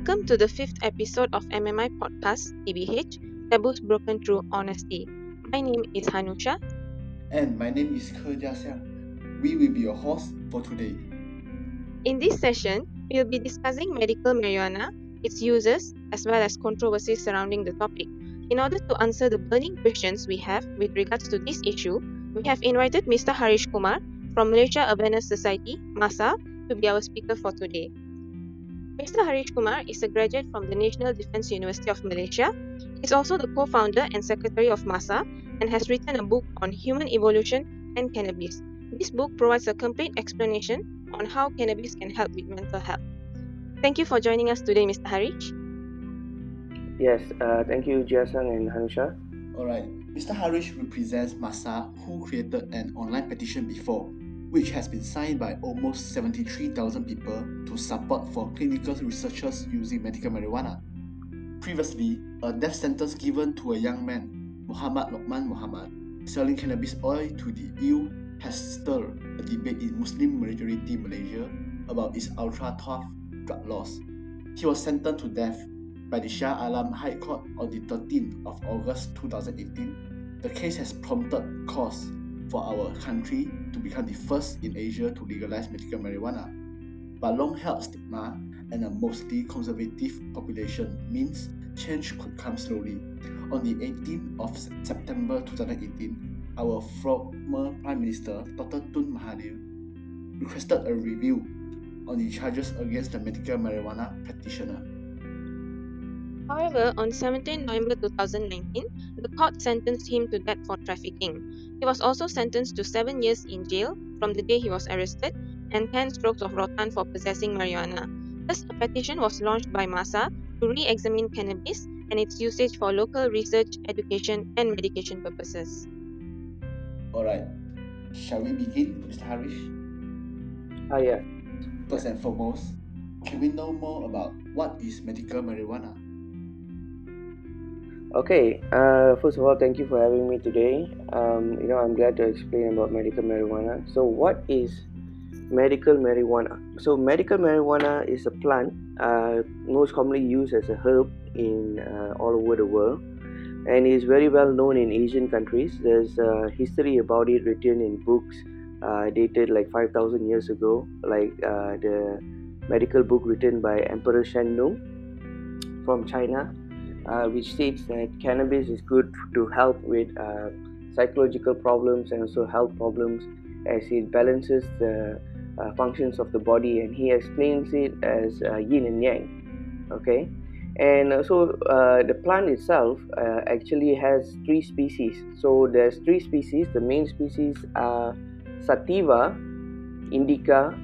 Welcome to the fifth episode of MMI Podcast, TBH, Taboos Broken Through Honesty. My name is Hanusha. And my name is Ke We will be your host for today. In this session, we will be discussing medical marijuana, its uses, as well as controversies surrounding the topic. In order to answer the burning questions we have with regards to this issue, we have invited Mr. Harish Kumar from Malaysia Awareness Society, MASA, to be our speaker for today. Mr. Harish Kumar is a graduate from the National Defence University of Malaysia. He is also the co-founder and secretary of MASA and has written a book on human evolution and cannabis. This book provides a complete explanation on how cannabis can help with mental health. Thank you for joining us today, Mr. Harish. Yes, uh, thank you, Jiasang and Hanusha. Alright, Mr. Harish represents MASA, who created an online petition before which has been signed by almost 73,000 people to support for clinical researchers using medical marijuana. Previously, a death sentence given to a young man, Muhammad Lukman Muhammad, selling cannabis oil to the EU has stirred a debate in Muslim majority Malaysia about its ultra tough drug laws. He was sentenced to death by the Shah Alam High Court on the 13th of August 2018. The case has prompted cause for our country to become the first in Asia to legalize medical marijuana. But long held stigma and a mostly conservative population means change could come slowly. On the 18th of September 2018, our former Prime Minister, Dr. Tun Mahathir, requested a review on the charges against the medical marijuana practitioner. However, on 17 November 2019, the court sentenced him to death for trafficking. He was also sentenced to seven years in jail from the day he was arrested and 10 strokes of rotan for possessing marijuana. Thus, a petition was launched by MASA to re examine cannabis and its usage for local research, education, and medication purposes. Alright, shall we begin, Mr. Harish? Ah, yeah. First and foremost, can we know more about what is medical marijuana? Okay, uh, first of all, thank you for having me today. Um, you know, I'm glad to explain about medical marijuana. So, what is medical marijuana? So, medical marijuana is a plant uh, most commonly used as a herb in uh, all over the world and is very well known in Asian countries. There's a history about it written in books uh, dated like 5,000 years ago, like uh, the medical book written by Emperor Shen Nung from China uh, which states that cannabis is good to help with uh, psychological problems and also health problems as it balances the uh, functions of the body. And he explains it as uh, yin and yang okay? And uh, so uh, the plant itself actually has three species. So there's three species. The main species are sativa indica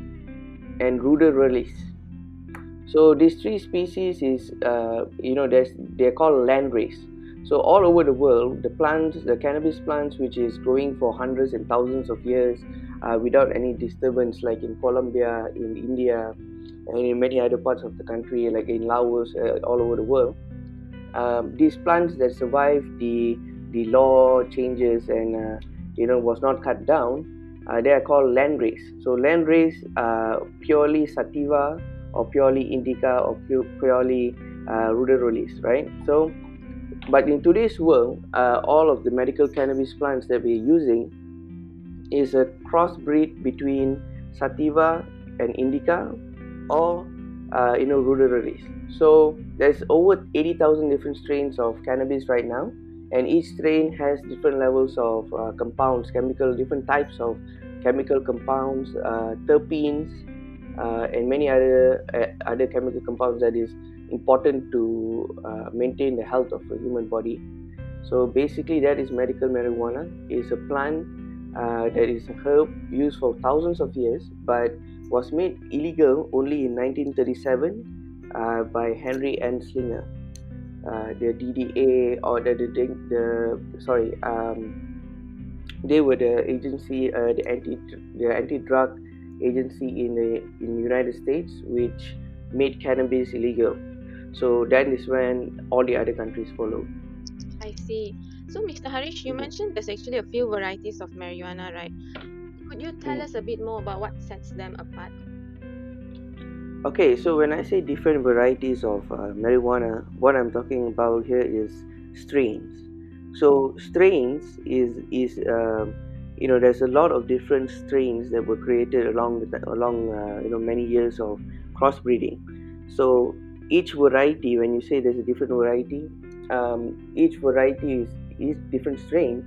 and ruderalis so these three species is uh, you know they're called landrace so all over the world the plants the cannabis plants which is growing for hundreds and thousands of years uh, without any disturbance like in colombia in india and in many other parts of the country like in laos uh, all over the world. Um, these plants that survive the the law changes and uh, you know was not cut down uh, they are called landrace so landrace uh, purely sativa or purely indica or purely uh, ruderalis, right? So, but in today's world, uh, all of the medical cannabis plants that we're using is a crossbreed between sativa and indica or uh, you know ruderalis. So there's over 80,000 different strains of cannabis right now, and each strain has different levels of uh, compounds, chemical, different types of chemical compounds, uh, terpenes, and many other uh, other chemical compounds that is important to uh, maintain the health of the human body. So basically, that is medical marijuana. It's a plant uh, that is a herb used for thousands of years, but was made illegal only in 1937 uh, by Henry Anslinger. Uh, the DDA or the the, the, sorry um, they were the agency the anti the anti drug agency in the in United States which made cannabis illegal. So that is when all the other countries followed. I see. So, Mr. Harish, you mentioned there's actually a few varieties of marijuana, right? Could you tell mm. us a bit more about what sets them apart? Okay, so when I say different varieties of uh, marijuana, what I'm talking about here is strains. So strains is is uh, you know there's a lot of different strains that were created along the, along uh, you know many years of crossbreeding. So each variety, when you say there's a different variety, um, each variety is each different strain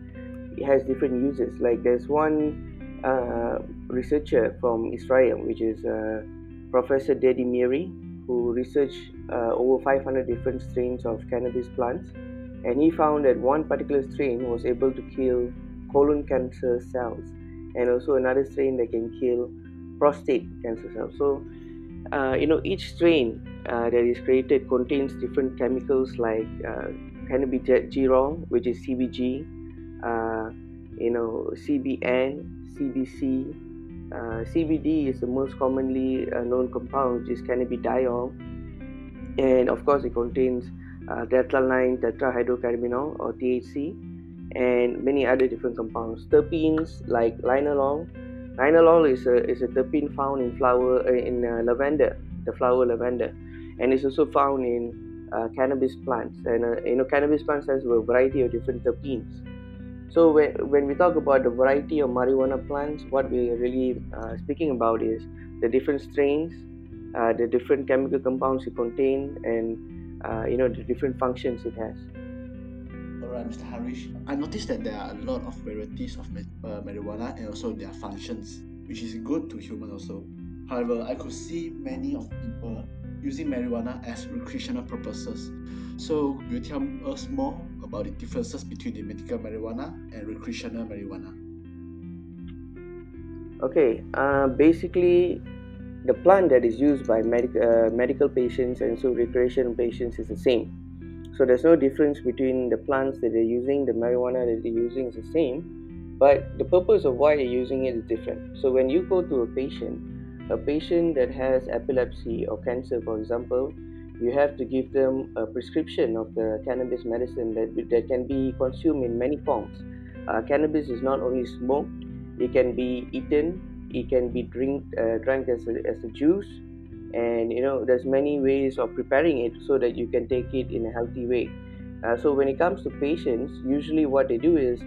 it has different uses. Like there's one uh, researcher from Israel, which is uh, Professor Dedi Meiri, who researched uh, over 500 different strains of cannabis plants, and he found that one particular strain was able to kill colon cancer cells, and also another strain that can kill prostate cancer cells. So, uh, you know, each strain uh, that is created contains different chemicals like uh, cannabigerol, which is CBG, uh, you know, CBN, CBC, uh, CBD is the most commonly uh, known compound, which is cannabidiol, and of course, it contains uh, tetraline tetrahydrocannabinol or THC, and many other different compounds. Terpenes like linalool. Linalool is a is a terpene found in flower uh, in uh, lavender, the flower lavender, and it's also found in uh, cannabis plants. And uh, you know, cannabis plants has a variety of different terpenes. So when, when we talk about the variety of marijuana plants, what we're really uh, speaking about is the different strains, uh, the different chemical compounds it contain, and you know the different functions it has. Alright, Mr. Harish. I noticed that there are a lot of varieties of uh, marijuana and also their functions, which is good to human also. However, I could see many of people using marijuana as recreational purposes. So, you tell us more about the differences between the medical marijuana and recreational marijuana? Okay, uh, basically, the plant that is used by uh, medical patients and so recreational patients is the same. So there's no difference between the plants that they're using, the marijuana that they're using is the same, but the purpose of why they're using it is different. So when you go to a patient, a patient that has epilepsy or cancer, for example, you have to give them a prescription of the cannabis medicine that, that can be consumed in many forms. Uh, cannabis is not only smoked, it can be eaten, it can be drink, uh, drank as a, as a juice, and you know there's many ways of preparing it so that you can take it in a healthy way. Uh, so when it comes to patients, usually what they do is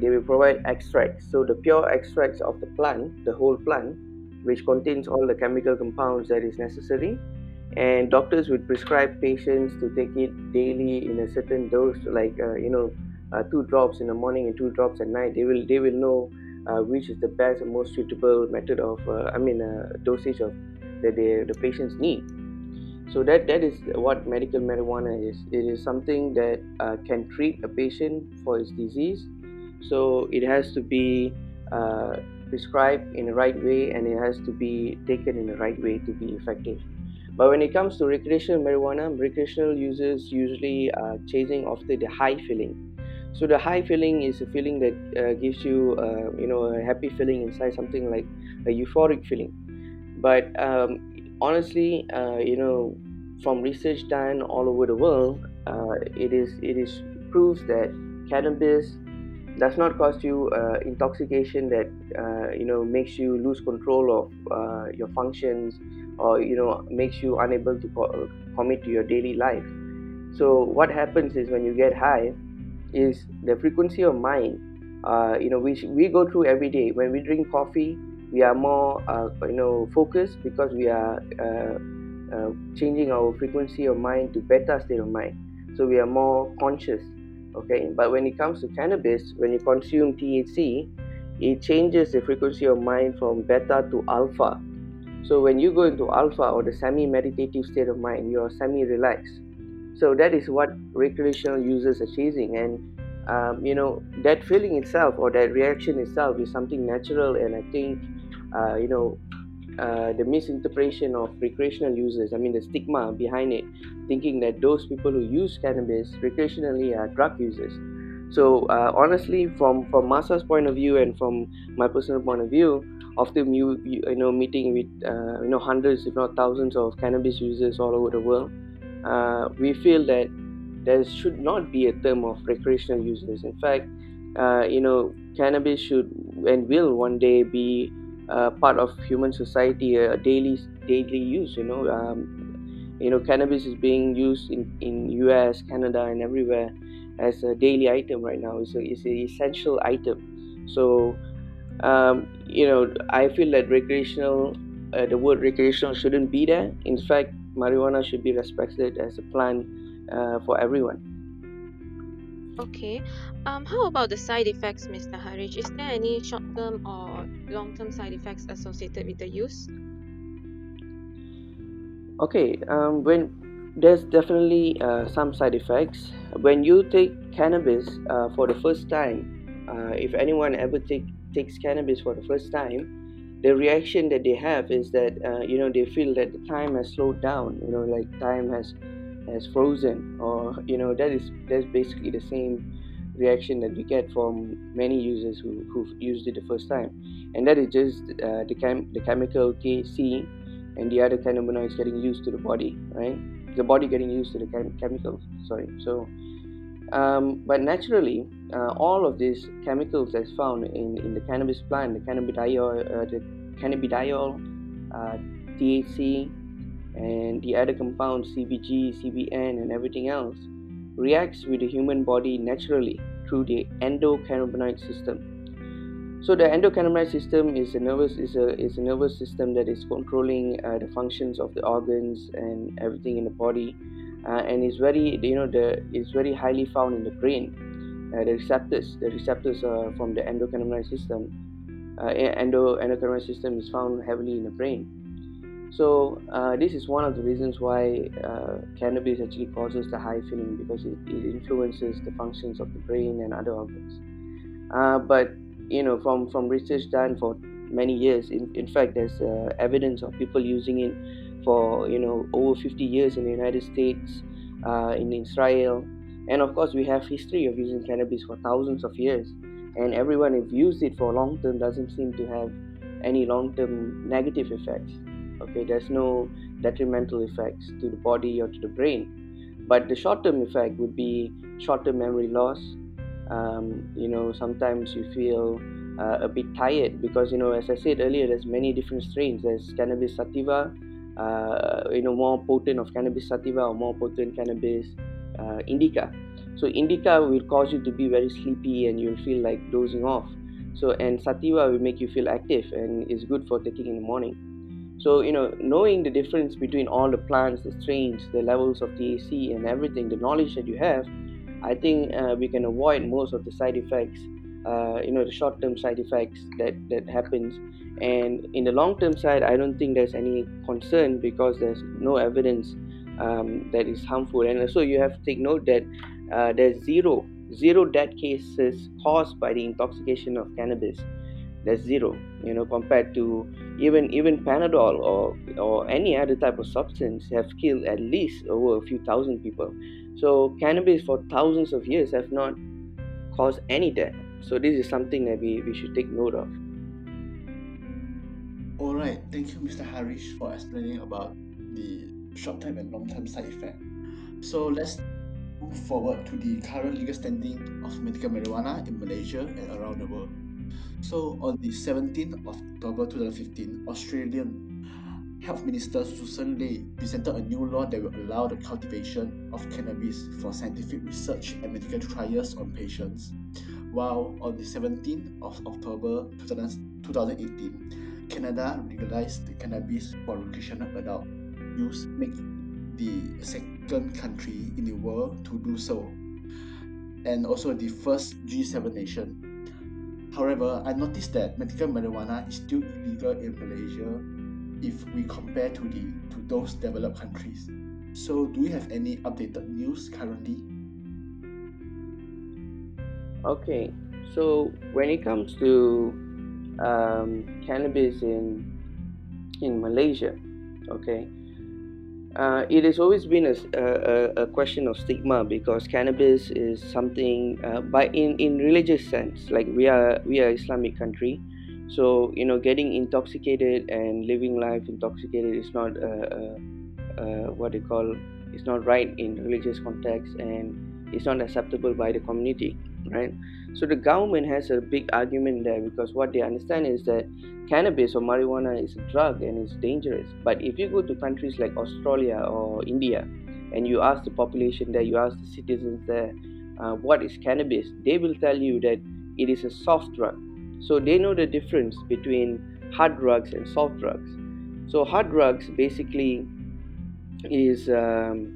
they will provide extracts. So the pure extracts of the plant, the whole plant, which contains all the chemical compounds that is necessary and doctors would prescribe patients to take it daily in a certain dose like uh, you know uh, two drops in the morning and two drops at night they will they will know uh, which is the best and most suitable method of uh, i mean uh, dosage of that they, the patients need so that that is what medical marijuana is it is something that uh, can treat a patient for his disease so it has to be prescribed in the right way and it has to be taken in the right way to be effective but when it comes to recreational marijuana, recreational users usually are chasing after the high feeling. So the high feeling is a feeling that uh, gives you, uh, you know, a happy feeling inside, something like a euphoric feeling. But um, honestly, uh, you know, from research done all over the world, uh, it is it is proves that cannabis does not cause you uh, intoxication that uh, you know makes you lose control of uh, your functions or you know makes you unable to co- commit to your daily life. So what happens is when you get high is the frequency of mind uh, you know which we go through every day. When we drink coffee we are more uh, you know focused because we are uh, changing our frequency of mind to better state of mind. So we are more conscious okay? But when it comes to cannabis when you consume thc it changes the frequency of mind from beta to alpha. So when you go into alpha or the semi-meditative state of mind you're semi-relaxed. So that is what recreational users are chasing. And um, you know that feeling itself or that reaction itself is something natural and i think uh, you know uh, the misinterpretation of recreational users, I mean, the stigma behind it, thinking that those people who use cannabis recreationally are drug users. So, uh, honestly, from from Masa's point of view and from my personal point of view, after you, you, you know meeting with uh, you know hundreds, if not thousands, of cannabis users all over the world, uh, we feel that there should not be a term of recreational users. In fact, uh, you know, cannabis should and will one day be uh, part of human society, a daily daily use. You know, um, you know, cannabis is being used in in U.S., Canada, and everywhere as a daily item right now. It's a it's an essential item. So, um, you know, I feel that recreational, uh, the word recreational shouldn't be there. In fact, marijuana should be respected as a plant uh, for everyone. Okay. Um, how about the side effects, Mr. Harish? Is there any short-term or long-term side effects associated with the use? Okay. Um, when there's definitely uh, some side effects when you take cannabis uh, for the first time. Uh, if anyone ever take takes cannabis for the first time, the reaction that they have is that uh, you know they feel that the time has slowed down. You know, like time has has frozen or you know that is that's basically the same reaction that we get from many users who, who've used it the first time. And that is just uh, the, chem- the chemical THC and the other cannabinoids getting used to the body right? The body getting used to the chem- chemicals sorry. So um, but naturally uh, all of these chemicals that's found in, in the cannabis plant the cannabidiol uh, the cannabidiol uh, THC and the other compounds CBG, CBN, and everything else reacts with the human body naturally through the endocannabinoid system. So the endocannabinoid system is a nervous is a is a nervous system that is controlling uh, the functions of the organs and everything in the body, uh, and is very you know the is very highly found in the brain. Uh, the receptors the receptors uh, from the endocannabinoid system uh, endo endocannabinoid system is found heavily in the brain so uh, this is one of the reasons why uh, cannabis actually causes the high feeling because it, it influences the functions of the brain and other organs. Uh, but you know, from from research done for many years, in, in fact, there's uh, evidence of people using it for you know over 50 years in the United States, uh, in Israel, and of course we have history of using cannabis for thousands of years, and everyone who've used it for long term doesn't seem to have any long term negative effects okay there's no detrimental effects to the body or to the brain. But the short term effect would be short term memory loss. Um, you know sometimes you feel uh, a bit tired because you know as i said earlier there's many different strains. There's cannabis sativa uh, you know more potent of cannabis sativa or more potent cannabis uh, indica. So indica will cause you to be very sleepy and you'll feel like dozing off. So and sativa will make you feel active and is good for taking in the morning so, you know, knowing the difference between all the plants, the strains, the levels of the THC, and everything, the knowledge that you have, I think uh, we can avoid most of the side effects, uh, you know, the short term side effects that, that happens. And in the long term side, I don't think there's any concern because there's no evidence um, that is harmful. And also, you have to take note that uh, there's zero, zero death cases caused by the intoxication of cannabis that's zero you know compared to even even panadol or or any other type of substance have killed at least over a few thousand people. So cannabis for thousands of years have not caused any death. So this is something that we, we should take note of. All right. Thank you mr harish for explaining about the short-term and long-term side effect. So let's move forward to the current legal standing of medical marijuana in malaysia and around the world so on the 17th of October 2015, Australian Health Minister Sussan Ley presented a new law that will allow the cultivation of cannabis for scientific research and medical trials on patients. While on the 17th of October 2018, Canada legalized cannabis for recreational adult use, making the second country in the world to do so, and also the first G7 nation However, I noticed that medical marijuana is still illegal in Malaysia if we compare to the to those developed countries. So, do we have any updated news currently? Okay, so when it comes to um, cannabis in in Malaysia, okay, uh, it has always been a, a, a, question of stigma because cannabis is something uh, by in, in religious sense like we are we are islamic country. So you know getting intoxicated and living life intoxicated is not uh, uh, uh what they call it's not right in religious context. And is not acceptable by the community, right? So the government has a big argument there because what they understand is that cannabis or marijuana is a drug and it's dangerous. But if you go to countries like Australia or India and you ask the population there, you ask the citizens there, uh, what is cannabis, they will tell you that it is a soft drug. So they know the difference between hard drugs and soft drugs. So hard drugs basically is um,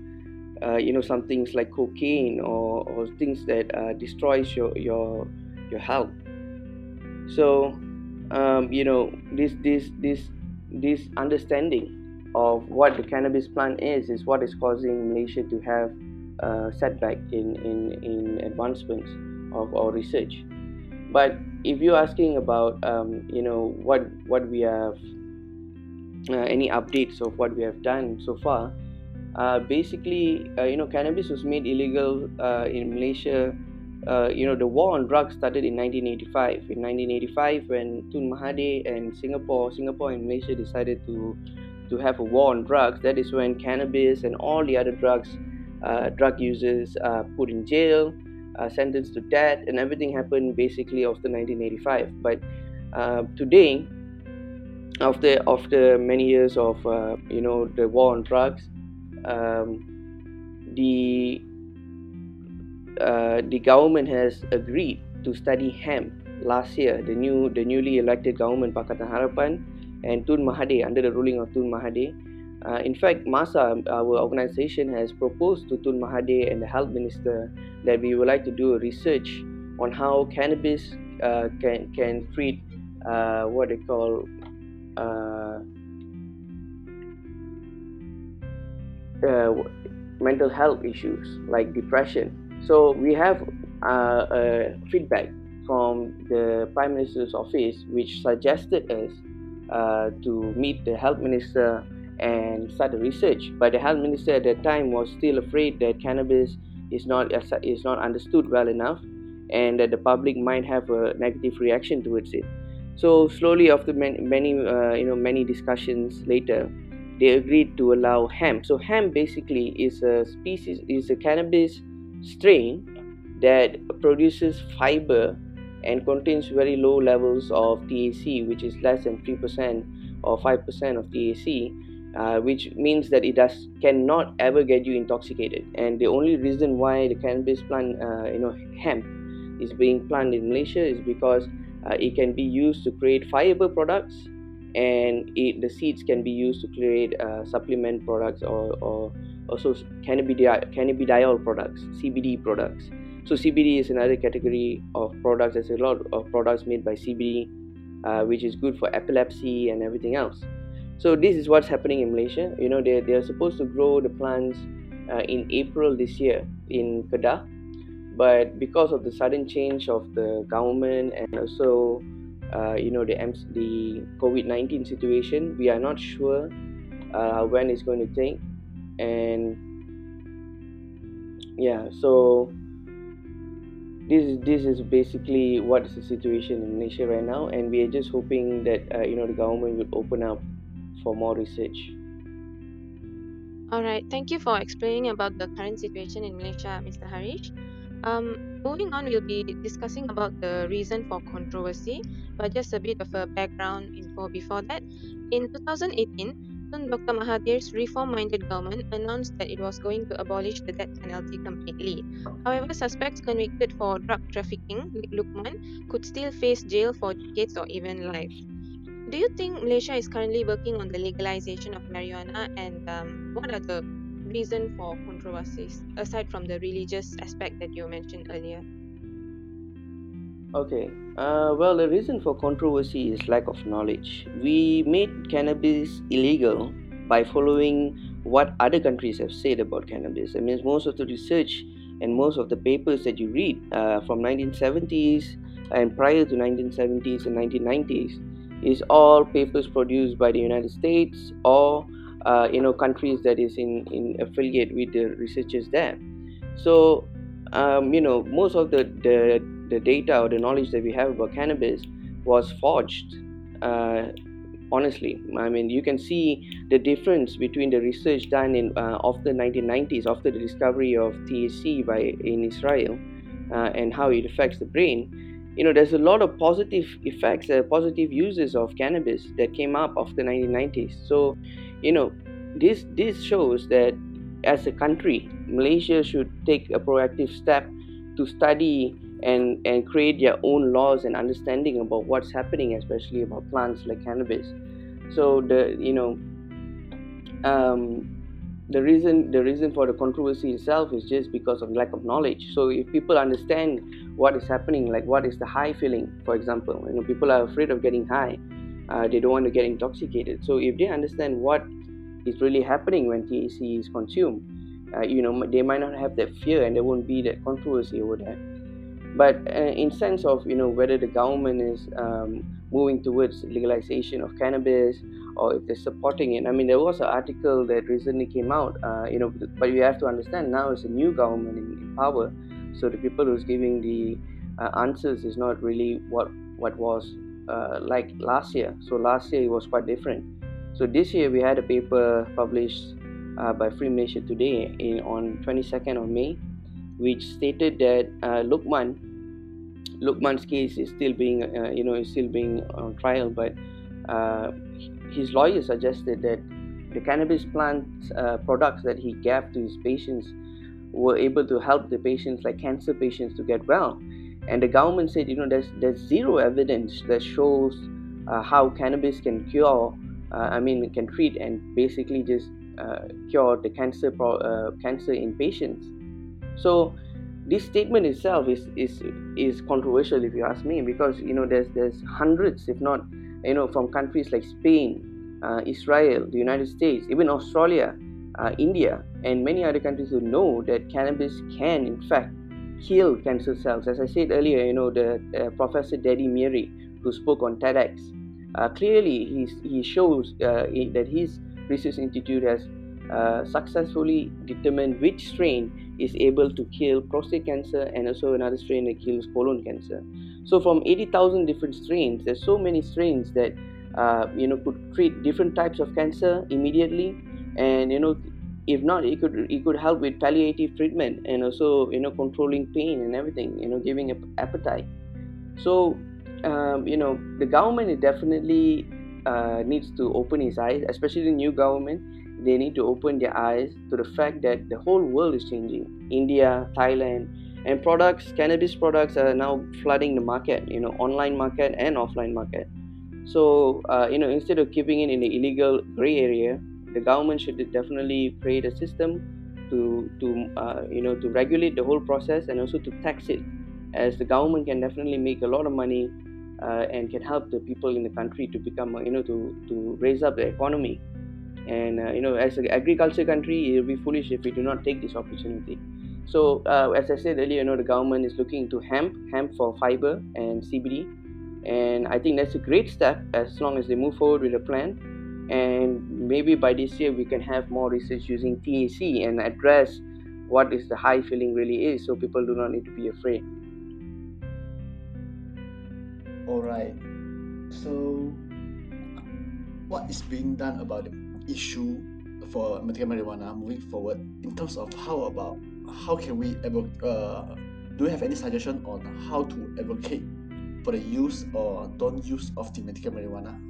uh, you know some things like cocaine or, or things that uh, destroys your your your health. So um, you know this this this this understanding of what the cannabis plant is is what is causing Malaysia to have a setback in in in advancements of our research. But if you're asking about um, you know what what we have uh, any updates of what we have done so far uh, basically uh, you know cannabis was made illegal uh, in malaysia. Uh, you know the war on drugs started in 1985 in 1985 when tun mahathir and singapore singapore and malaysia decided to to have a war on drugs that is when cannabis and all the other drugs uh, drug users put in jail sentenced to death and everything happened basically after 1985 but today after after many years of uh, you know the war on drugs, um, the uh, the government has agreed to study hemp last year. The new the newly elected government Pakatan Harapan and Tun Mahathir under the ruling of Tun Mahathir. Uh, in fact, MASA, our organization, has proposed to Tun Mahathir and the health minister that we would like to do a research on how cannabis uh, can can treat uh, what they call uh, mental health issues like depression. So we have uh, feedback from the Prime Minister's office, which suggested us uh, to meet the health minister and start the research. But the health minister at that time was still afraid that cannabis is not is not understood well enough, and that the public might have a negative reaction towards it. So slowly, after many, many uh, you know many discussions later, they agreed to allow hemp. So hemp basically is a species is a cannabis strain that produces fiber and contains very low levels of THC, which is less than three percent or five percent of THC. Uh, which means that it does cannot ever get you intoxicated and the only reason why the cannabis plant uh, you know hemp is being planted in malaysia is because uh, it can be used to create fiber products and it, the seeds can be used to create uh, supplement products or, or also cannabidiol, cannabidiol products cbd products. So cbd is another category of products. There's a lot of products made by cbd uh, which is good for epilepsy and everything else. So this is what's happening in malaysia. You know they, they are supposed to grow the plants uh, in april this year in kedah. But because of the sudden change of the government and also uh, you know the the COVID-19 situation, we are not sure uh, when it's going to take, and yeah, so this is this is basically what is the situation in Malaysia right now, and we are just hoping that uh, you know the government will open up for more research. All right, thank you for explaining about the current situation in Malaysia, Mr. Harish. Um, moving on, we'll be discussing about the reason for controversy, but just a bit of a background info before that. In 2018, Tun Dr. Mahathir's reform-minded government announced that it was going to abolish the death penalty completely. However, suspects convicted for drug trafficking, like Lukman, could still face jail for decades or even life. Do you think Malaysia is currently working on the legalization of marijuana, and um, what are the reason for controversies aside from the religious aspect that you mentioned earlier? Okay, uh, well, the reason for controversy is lack of knowledge. We made cannabis illegal by following what other countries have said about cannabis. I mean, most of the research and most of the papers that you read uh, from 1970s and prior to 1970s and 1990s is all papers produced by the United States or uh, you know countries that is in in affiliate with the researchers there so um, you know most of the, the the data or the knowledge that we have about cannabis was forged uh, honestly. I mean you can see the difference between the research done in uh, of the 1990s after the discovery of thc by in israel uh, and how it affects the brain. You know there's a lot of positive effects uh, positive uses of cannabis that came up after the 1990s so you know this this shows that as a country malaysia should take a proactive step to study and and create their own laws and understanding about what's happening especially about plants like cannabis. So the you know um, the reason the reason for the controversy itself is just because of lack of knowledge. So if people understand what is happening like what is the high feeling for example you know people are afraid of getting high uh, they don't want to get intoxicated. So if they understand what is really happening when THC is consumed uh, you know they might not have that fear and there won't be that controversy over that but uh, in sense of you know whether the government is um, moving towards legalization of cannabis or if they're supporting it. I mean there was an article that recently came out uh, you know but you have to understand now it's a new government in, in power. So the people who's giving the uh, answers is not really what what was uh, like last year. So last year it was quite different. So this year we had a paper published uh, by Free Malaysia Today in on 22nd of May which stated that uh, Lukman's case is still being uh, you know is still being on trial, but uh, his lawyer suggested that the cannabis plant uh, products that he gave to his patients were able to help the patients like cancer patients to get well. And the government said you know there's there's zero evidence that shows uh, how cannabis can cure uh, i mean can treat and basically just cure the cancer pro- cancer in patients so this statement itself is is is controversial if you ask me because you know there's there's hundreds if not you know from countries like Spain, uh, Israel, the United States, even Australia, uh, India, and many other countries who know that cannabis can in fact kill cancer cells. As I said earlier, you know the uh, Professor Dedi Meiri who spoke on TEDx. Uh, clearly, he's, he shows uh, that his research institute has uh, successfully determined which strain is able to kill prostate cancer and also another strain that kills colon cancer. So from 80,000 different strains, there's so many strains that uh, you know could treat different types of cancer immediately, and you know if not, it could it could help with palliative treatment and also you know controlling pain and everything, you know giving appetite. So um, you know the government definitely uh, needs to open its eyes, especially the new government they need to open their eyes to the fact that the whole world is changing. India, Thailand, and products, cannabis products are now flooding the market, you know, online market and offline market. So, uh, you know, instead of keeping it in the illegal gray area, the government should definitely create a system to, to uh, you know, to regulate the whole process and also to tax it, as the government can definitely make a lot of money uh, and can help the people in the country to become, you know, to, to raise up the economy and uh, you know as an agriculture country it will be foolish if we do not take this opportunity. So uh, as i said earlier you know the government is looking into hemp hemp for fiber and cbd and i think that's a great step as long as they move forward with a plan. And maybe by this year we can have more research using THC and address what is the high feeling really is so people do not need to be afraid. All right so what is being done about it issue for medical marijuana moving forward in terms of how about how can we ever uh, do you have any suggestion on how to advocate for the use or don't use of the medical marijuana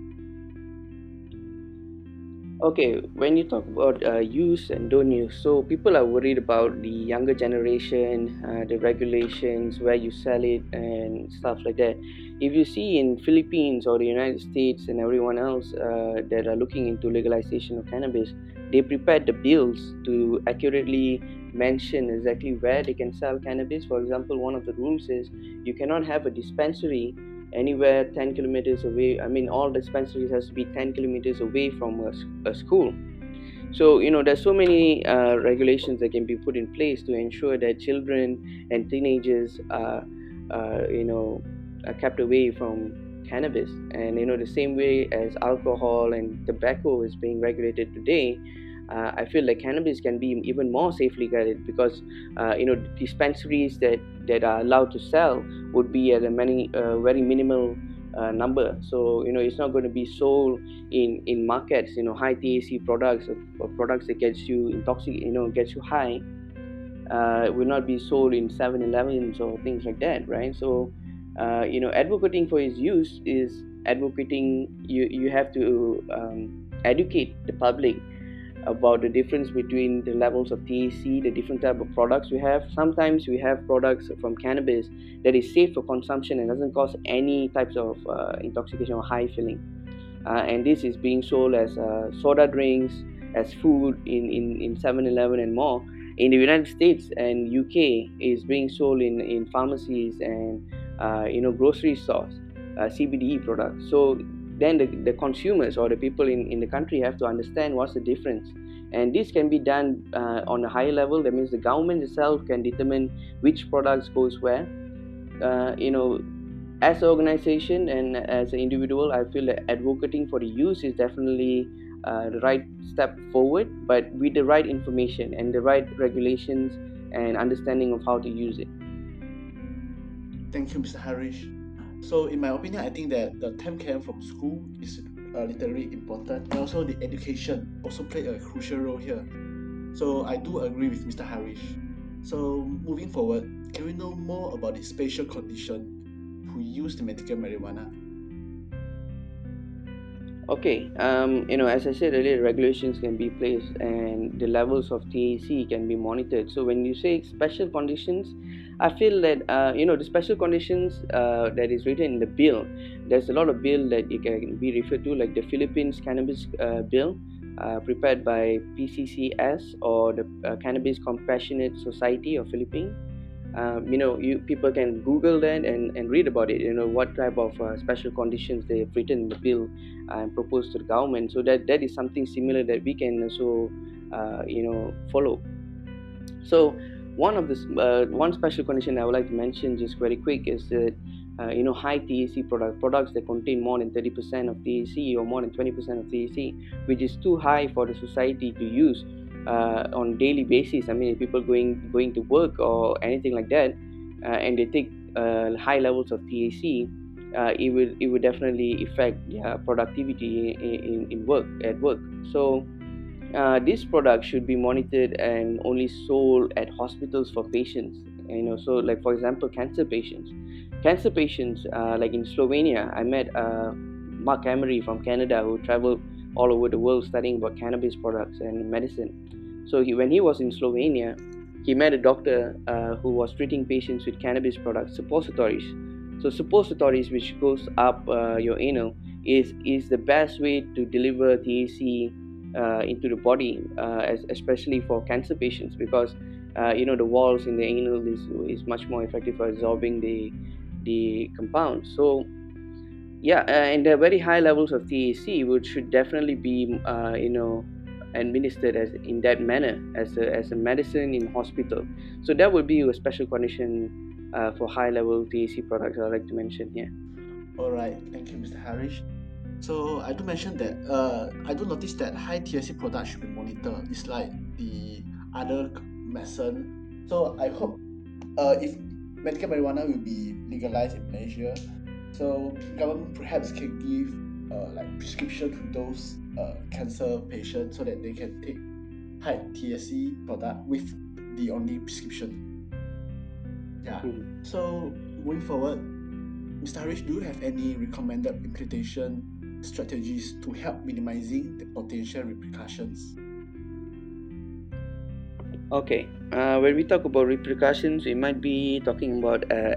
okay when you talk about uh, use and don't use so people are worried about the younger generation uh, the regulations where you sell it and stuff like that. If you see in philippines or the united states and everyone else uh, that are looking into legalization of cannabis they prepared the bills to accurately mention exactly where they can sell cannabis. For example one of the rules is you cannot have a dispensary anywhere 10 kilometers away i mean all dispensaries has to be 10 kilometers away from a, a school. So you know there's so many uh, regulations that can be put in place to ensure that children and teenagers are uh, you know are kept away from cannabis. And you know the same way as alcohol and tobacco is being regulated today uh, I feel like cannabis can be even more safely guarded because uh, you know dispensaries that that are allowed to sell would be at a many uh, very minimal uh, number. So you know it's not going to be sold in in markets. You know high THC products or products that gets you intoxicated. You know gets you high. Uh, will not be sold in 7-Elevens or things like that, right? So uh, you know advocating for its use is advocating. You you have to um, educate the public about the difference between the levels of THC, the different type of products we have. Sometimes we have products from cannabis that is safe for consumption and doesn't cause any types of uh, intoxication or high feeling. Uh, and this is being sold as uh, soda drinks, as food in, in, in 7-Eleven and more. In the United States and UK is being sold in, in pharmacies and uh, you know grocery stores, uh, CBD products. So then the, the consumers or the people in, in the country have to understand what's the difference. And this can be done uh, on a higher level. That means the government itself can determine which products goes where. Uh, you know as an organization and as an individual i feel that advocating for the use is definitely uh, the right step forward but with the right information and the right regulations and understanding of how to use it. Thank you mr harish so in my opinion, I think that the time camp from school is uh, literally important, and also the education also play a crucial role here. So I do agree with Mr. Harish. So moving forward, can we know more about the special condition who use the medical marijuana? Okay, um, you know, as I said earlier, regulations can be placed and the levels of THC can be monitored. So when you say special conditions, I feel that uh, you know the special conditions uh, that is written in the bill. There's a lot of bill that you can be referred to, like the Philippines Cannabis uh, Bill, uh, prepared by PCCS or the uh, Cannabis Compassionate Society of Philippines. Um, you know, you people can Google that and, and read about it. You know what type of uh, special conditions they have written in the bill and proposed to the government. So that that is something similar that we can also you know follow. So one of the uh, one special condition I would like to mention just very quick is that uh, you know high THC products products that contain more than 30% of THC or more than 20% of THC which is too high for the society to use uh, on daily basis. I mean people going going to work or anything like that uh, and they take uh, high levels of THC uh, it will it will definitely affect their productivity in, in, in work at work. So uh, this product should be monitored and only sold at hospitals for patients you know so like for example cancer patients. Cancer patients uh, like in slovenia i met uh, marc emery from canada who traveled all over the world studying about cannabis products and medicine. So he, when he was in slovenia he met a doctor uh, who was treating patients with cannabis products suppositories. So suppositories which goes up uh, your anal is is the best way to deliver THC into the body, uh, as, especially for cancer patients, because uh, you know the walls in the anal is, is much more effective for absorbing the the compound. So yeah, and the very high levels of THC, which should definitely be you know administered as in that manner as a, as a medicine in hospital. So that would be a special condition uh, for high level THC products I'd like to mention here. All right, thank you, Mr. Harish. So I do mention that uh, I do notice that high THC products should be monitored. It's like the other medicine. So I hope uh, if medical marijuana will be legalized in Malaysia, so government perhaps can give uh, like prescription to those uh, cancer patients so that they can take high THC product with the only prescription. Yeah. Mm-hmm. So moving forward, Mr. Harish, do you have any recommended implementation strategies to help minimizing the potential repercussions? Okay, uh, when we talk about repercussions, we might be talking about uh,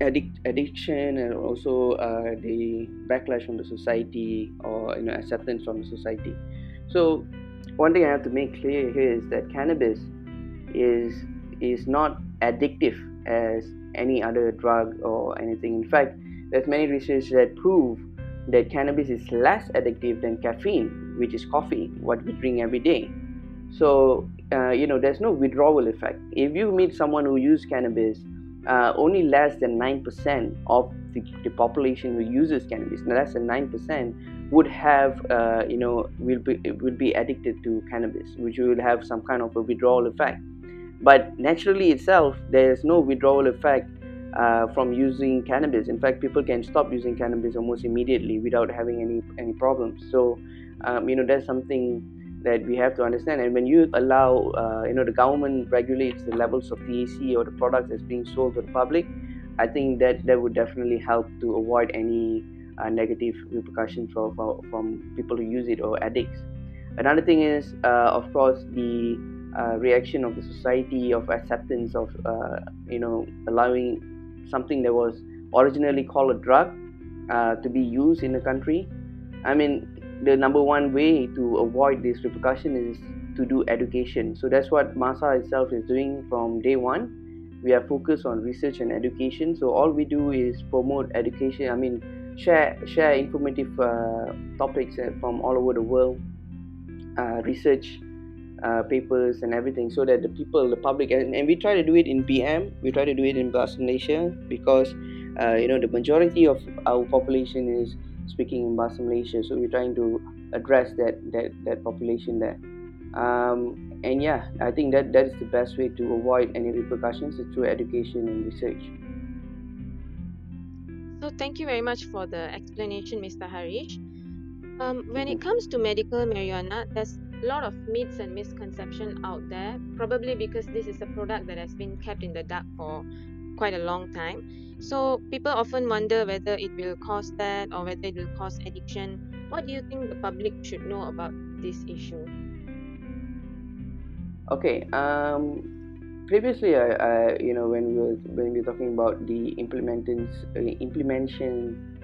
addict, addiction and also uh, the backlash from the society or you know acceptance from the society. So, one thing I have to make clear here is that cannabis is is not addictive as any other drug or anything. In fact, there's many research that prove that cannabis is less addictive than caffeine, which is coffee, what we drink every day. So, uh, you know, there's no withdrawal effect. If you meet someone who uses cannabis, uh, only less than 9% of the, the, population who uses cannabis, less than 9%, would have, uh, you know, will be, will be addicted to cannabis, which will have some kind of a withdrawal effect. But naturally itself, there is no withdrawal effect uh, from using cannabis. In fact, people can stop using cannabis almost immediately without having any any problems. So, um, you know, that's something that we have to understand. And when you allow, uh, you know, the government regulates the levels of THC or the products that's being sold to the public, I think that that would definitely help to avoid any uh, negative repercussions for, for, from people who use it or addicts. Another thing is, uh, of course, the uh, reaction of the society of acceptance of, uh, you know, allowing something that was originally called a drug uh, to be used in the country. I mean, the number one way to avoid this repercussion is to do education. So that's what MASA itself is doing from day one. We are focused on research and education. So all we do is promote education. I mean, share share informative uh, topics uh, from all over the world, uh, research uh, papers and everything, so that the people, the public, and, and, we try to do it in BM. We try to do it in Bahasa Malaysia because uh, you know the majority of our population is speaking in Bahasa Malaysia, so we're trying to address that that that population there. Um, and yeah, I think that that is the best way to avoid any repercussions is through education and research. So thank you very much for the explanation, Mr. Harish. Um, when it comes to medical marijuana, there's lot of myths and misconceptions out there, probably because this is a product that has been kept in the dark for quite a long time. So people often wonder whether it will cause that or whether it will cause addiction. What do you think the public should know about this issue? Okay. Um, previously, I, I you know when we were when we were talking about the implementation uh, implementation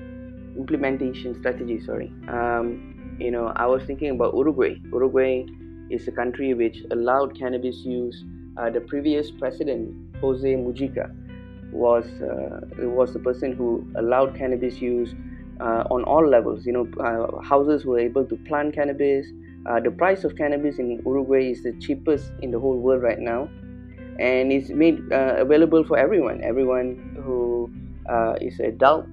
implementation strategy. Sorry. Um, you know, I was thinking about Uruguay. Uruguay is a country which allowed cannabis use. Uh, the previous president, Jose Mujica, was uh, was the person who allowed cannabis use uh, on all levels. You know, uh, houses were able to plant cannabis. Uh, the price of cannabis in Uruguay is the cheapest in the whole world right now, and it's made uh, available for everyone. Everyone who is adult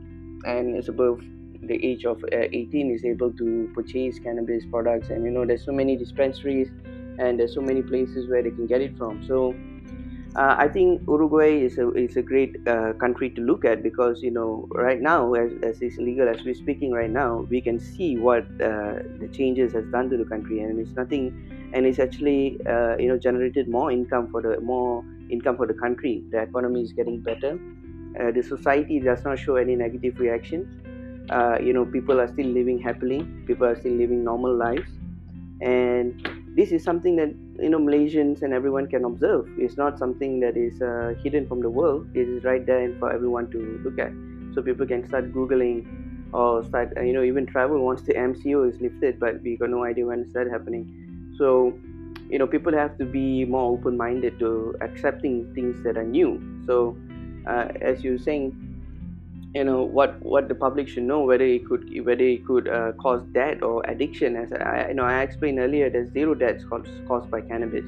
and is above the age of 18 is able to purchase cannabis products. And you know, there's so many dispensaries, and there's so many places where they can get it from. So uh, I think Uruguay is a is a great uh, country to look at because you know right now as, as it's legal as we're speaking right now we can see what uh, the changes has done to the country and it's nothing and it's actually uh, you know generated more income for the more income for the country the economy is getting better uh, the society does not show any negative reactions uh, you know people are still living happily people are still living normal lives and this is something that you know Malaysians and everyone can observe. It's not something that is uh, hidden from the world. It is right there for everyone to look at. So people can start googling or start uh, you know even travel once the MCO is lifted, but we got no idea when is that happening. So you know people have to be more open-minded to accepting things that are new. So uh, as you're saying, you know what what the public should know whether it could whether it could uh, cause death or addiction. As I you know I explained earlier there's zero deaths caused, caused by cannabis.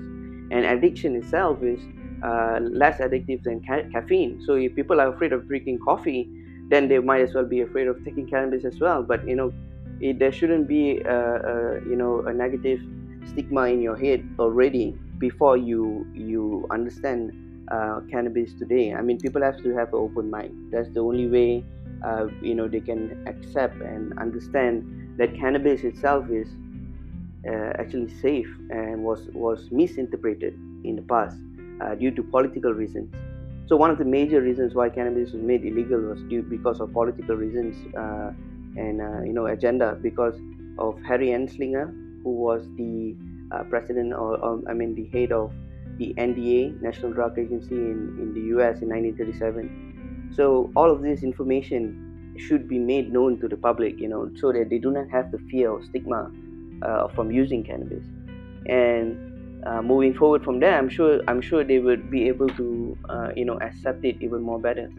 And addiction itself is uh, less addictive than ca- caffeine. So if people are afraid of drinking coffee then they might as well be afraid of taking cannabis as well. But you know it, there shouldn't be a, a, you know a negative stigma in your head already before you you understand uh, cannabis today. I mean, people have to have an open mind. That's the only way, uh, you know, they can accept and understand that cannabis itself is uh, actually safe and was was misinterpreted in the past uh, due to political reasons. So one of the major reasons why cannabis was made illegal was due because of political reasons uh, and uh, you know agenda because of Harry Anslinger, who was the president or, or I mean the head of the NDA, National Drug Agency in, in the US in 1937. So all of this information should be made known to the public, you know, so that they do not have the fear or stigma uh, from using cannabis. And uh, moving forward from there, I'm sure I'm sure they would be able to, uh, you know, accept it even more better.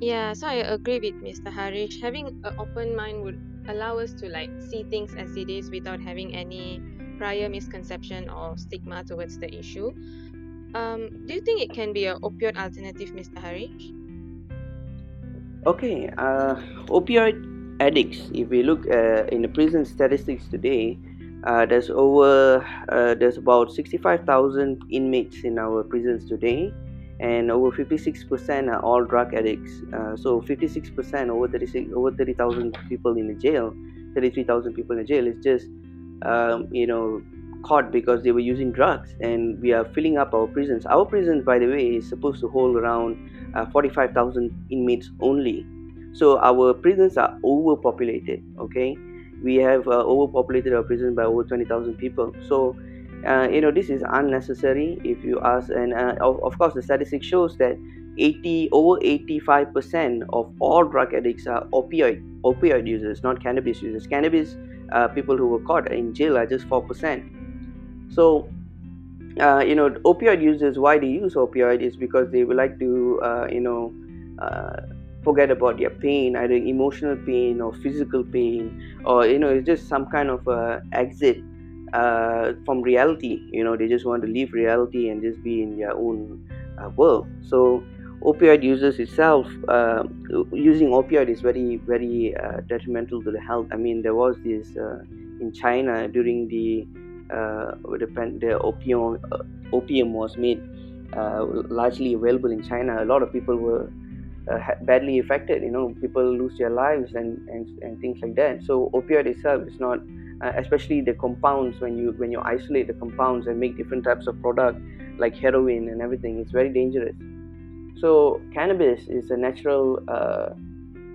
Yeah, so I agree with Mr. Harish. Having an open mind would allow us to like see things as it is without having any prior misconception or stigma towards the issue. Um, do you think it can be an opioid alternative, Mr. Harish? Okay, uh, opioid addicts. If we look uh, in the prison statistics today, uh, there's over uh, there's about 65,000 inmates in our prisons today, and over 56% are all drug addicts. Uh, so 56% over 36 over 30,000 people in the jail, 33,000 people in the jail is just um, you know caught because they were using drugs, and we are filling up our prisons. Our prisons, by the way, is supposed to hold around uh, 45,000 inmates only. So our prisons are overpopulated. Okay, we have uh, overpopulated our prison by over 20,000 people. So uh, you know this is unnecessary if you ask and uh, of, of course the statistics shows that 80 over 85% of all drug addicts are opioid opioid users not cannabis users cannabis uh, people who were caught in jail are just 4% so uh, you know opioid users why they use opioid is because they would like to uh, you know uh, forget about their pain either emotional pain or physical pain or you know it's just some kind of exit uh, from reality. You know, they just want to leave reality and just be in their own uh, world. So, opioid users itself, uh, using opioid is very, very uh, detrimental to the health. I mean, there was this uh, in China during the uh, the, the opium opium was made largely available in China. A lot of people were badly affected. You know, people lose their lives and, and, and things like that. So opioid itself is not uh, especially the compounds when you when you isolate the compounds and make different types of product like heroin and everything it's very dangerous so cannabis is a natural uh,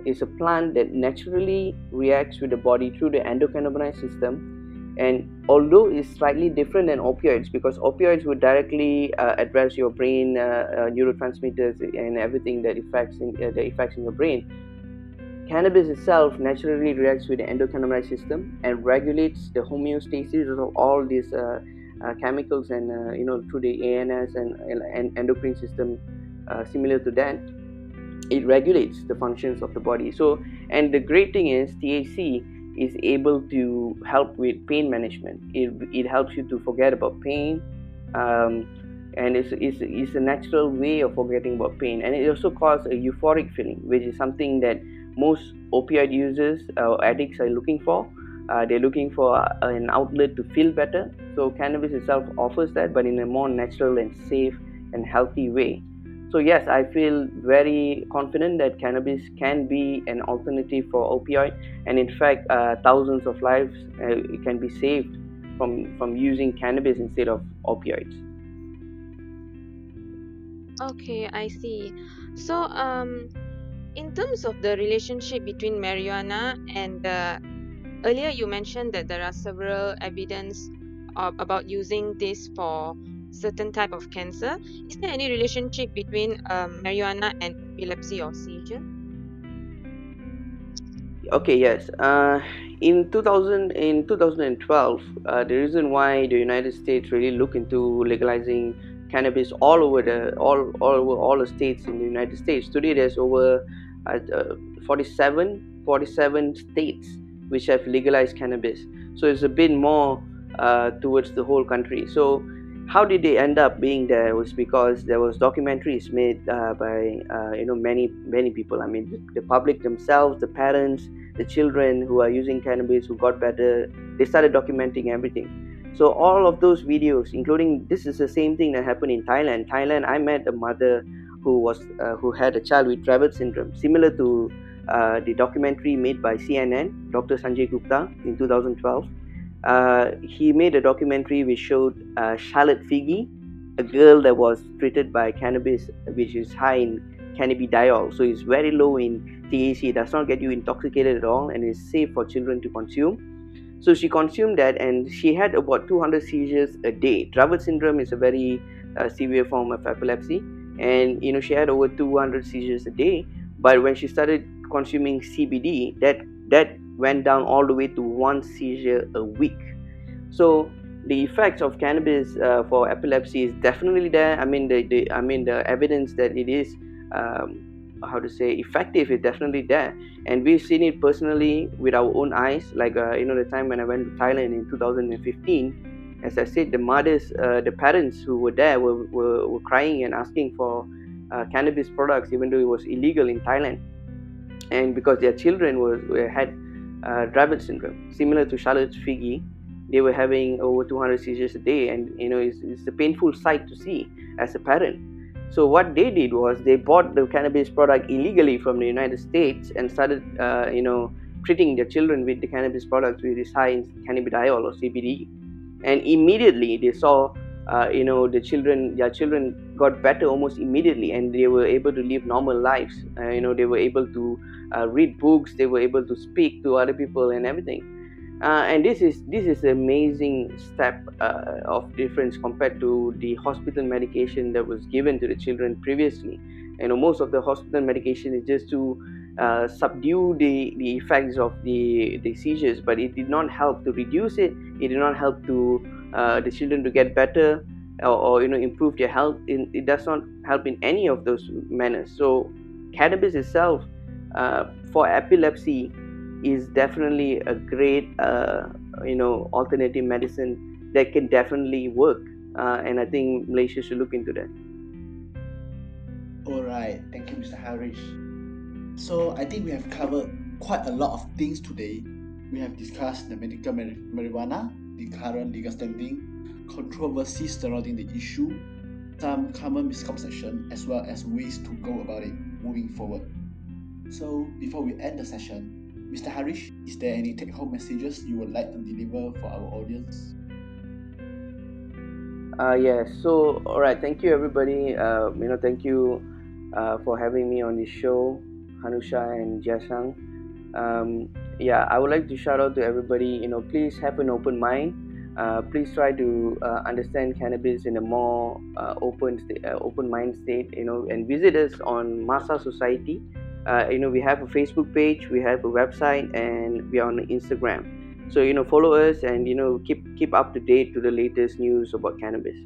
is a plant that naturally reacts with the body through the endocannabinoid system. And although it's slightly different than opioids because opioids would directly uh, address your brain uh, uh, neurotransmitters and everything that affects in, uh, the effects in your brain Cannabis itself naturally reacts with the endocannabinoid system and regulates the homeostasis of all these uh, uh, chemicals and uh, you know through the ANS and, and endocrine system uh, similar to that it regulates the functions of the body so and the great thing is THC is able to help with pain management it, it helps you to forget about pain um, and it's, it's, it's a natural way of forgetting about pain and it also causes a euphoric feeling which is something that most opioid users or addicts are looking for. Uh, they're looking for an outlet to feel better. So, cannabis itself offers that, but in a more natural and safe and healthy way. So, yes, I feel very confident that cannabis can be an alternative for opioid, and in fact, uh, thousands of lives uh, can be saved from from using cannabis instead of opioids. Okay, I see. So, um, in terms of the relationship between marijuana and uh, earlier you mentioned that there are several evidence about using this for certain type of cancer. Is there any relationship between um, marijuana and epilepsy or seizure? Okay yes. Uh, in 2000 in 2012 uh, the reason why the united states really look into legalizing cannabis all over the all all over all the states in the united states today there's over uh, 47 47 states which have legalized cannabis. So it's a bit more uh, towards the whole country. So how did they end up being there was because there was documentaries made uh, by uh, you know many many people i mean the, public themselves the parents the children who are using cannabis who got better they started documenting everything so all of those videos including this is the same thing that happened in thailand thailand i met a mother who was uh, who had a child with Dravet syndrome, similar to uh, the documentary made by CNN, Dr. Sanjay Gupta in 2012. Uh, he made a documentary which showed uh, Charlotte Figi, a girl that was treated by cannabis, which is high in cannabidiol, so it's very low in THC. It does not get you intoxicated at all, and is safe for children to consume. So she consumed that, and she had about 200 seizures a day. Dravet syndrome is a very uh, severe form of epilepsy and you know she had over 200 seizures a day but when she started consuming cbd that that went down all the way to one seizure a week. So the effects of cannabis uh, for epilepsy is definitely there. I mean the, the i mean the evidence that it is um, how to say effective is definitely there. And we've seen it personally with our own eyes. Like uh, you know the time when i went to thailand in 2015 as I said, the mothers, uh, the parents who were there were, were, were crying and asking for uh, cannabis products, even though it was illegal in Thailand. And because their children was, had uh, Dravet syndrome, similar to Charlotte Figi, they were having over 200 seizures a day. And, you know, it's, it's a painful sight to see as a parent. So what they did was they bought the cannabis product illegally from the United States and started, uh, you know, treating their children with the cannabis products with this high in cannabidiol or CBD, and immediately they saw, uh, you know, the children, their children got better almost immediately, and they were able to live normal lives. Uh, you know, they were able to uh, read books, they were able to speak to other people and everything. Uh, and this is this is an amazing step uh, of difference compared to the hospital medication that was given to the children previously. You know, most of the hospital medication is just to uh, subdue the, the effects of the, the seizures, but it did not help to reduce it. It did not help to uh, the children to get better or, or, you know improve their health. It does not help in any of those manners. So, cannabis itself uh, for epilepsy is definitely a great uh, you know alternative medicine that can definitely work, uh, and I think Malaysia should look into that. All right, thank you, Mr. Harish. So I think we have covered quite a lot of things today. We have discussed the medical mar- marijuana, the current legal standing, controversies surrounding the issue, some common misconceptions, as well as ways to go about it moving forward. So before we end the session, Mr. Harish, is there any take-home messages you would like to deliver for our audience? Uh, yes. So, all right. Thank you, everybody. Uh, you know, thank you uh, for having me on this show. Hanusha and Jasang. Um, yeah, I would like to shout out to everybody. You know, please have an open mind. Uh, please try to uh, understand cannabis in a more uh, open sta- uh, open mind state. You know, and visit us on Masa Society. Uh, you know, we have a Facebook page, we have a website, and we are on Instagram. So you know, follow us and you know keep keep up to date to the latest news about cannabis.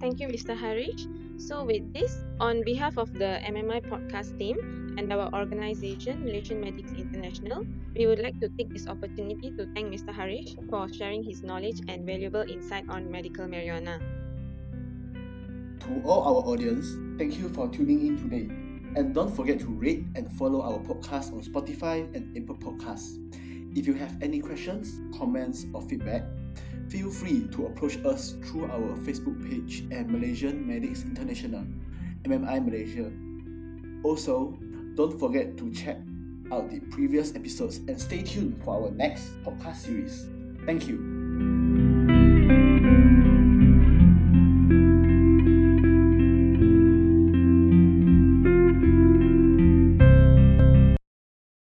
Thank you, Mr. Harish. So, with this, on behalf of the MMI podcast team and our organization, Malaysian Medics International, we would like to take this opportunity to thank Mr. Harish for sharing his knowledge and valuable insight on medical marijuana. To all our audience, thank you for tuning in today. And don't forget to rate and follow our podcast on Spotify and Apple Podcasts. If you have any questions, comments, or feedback, feel free to approach us through our Facebook page at Malaysian Medics International, MMI Malaysia. Also, don't forget to check out the previous episodes and stay tuned for our next podcast series. Thank you.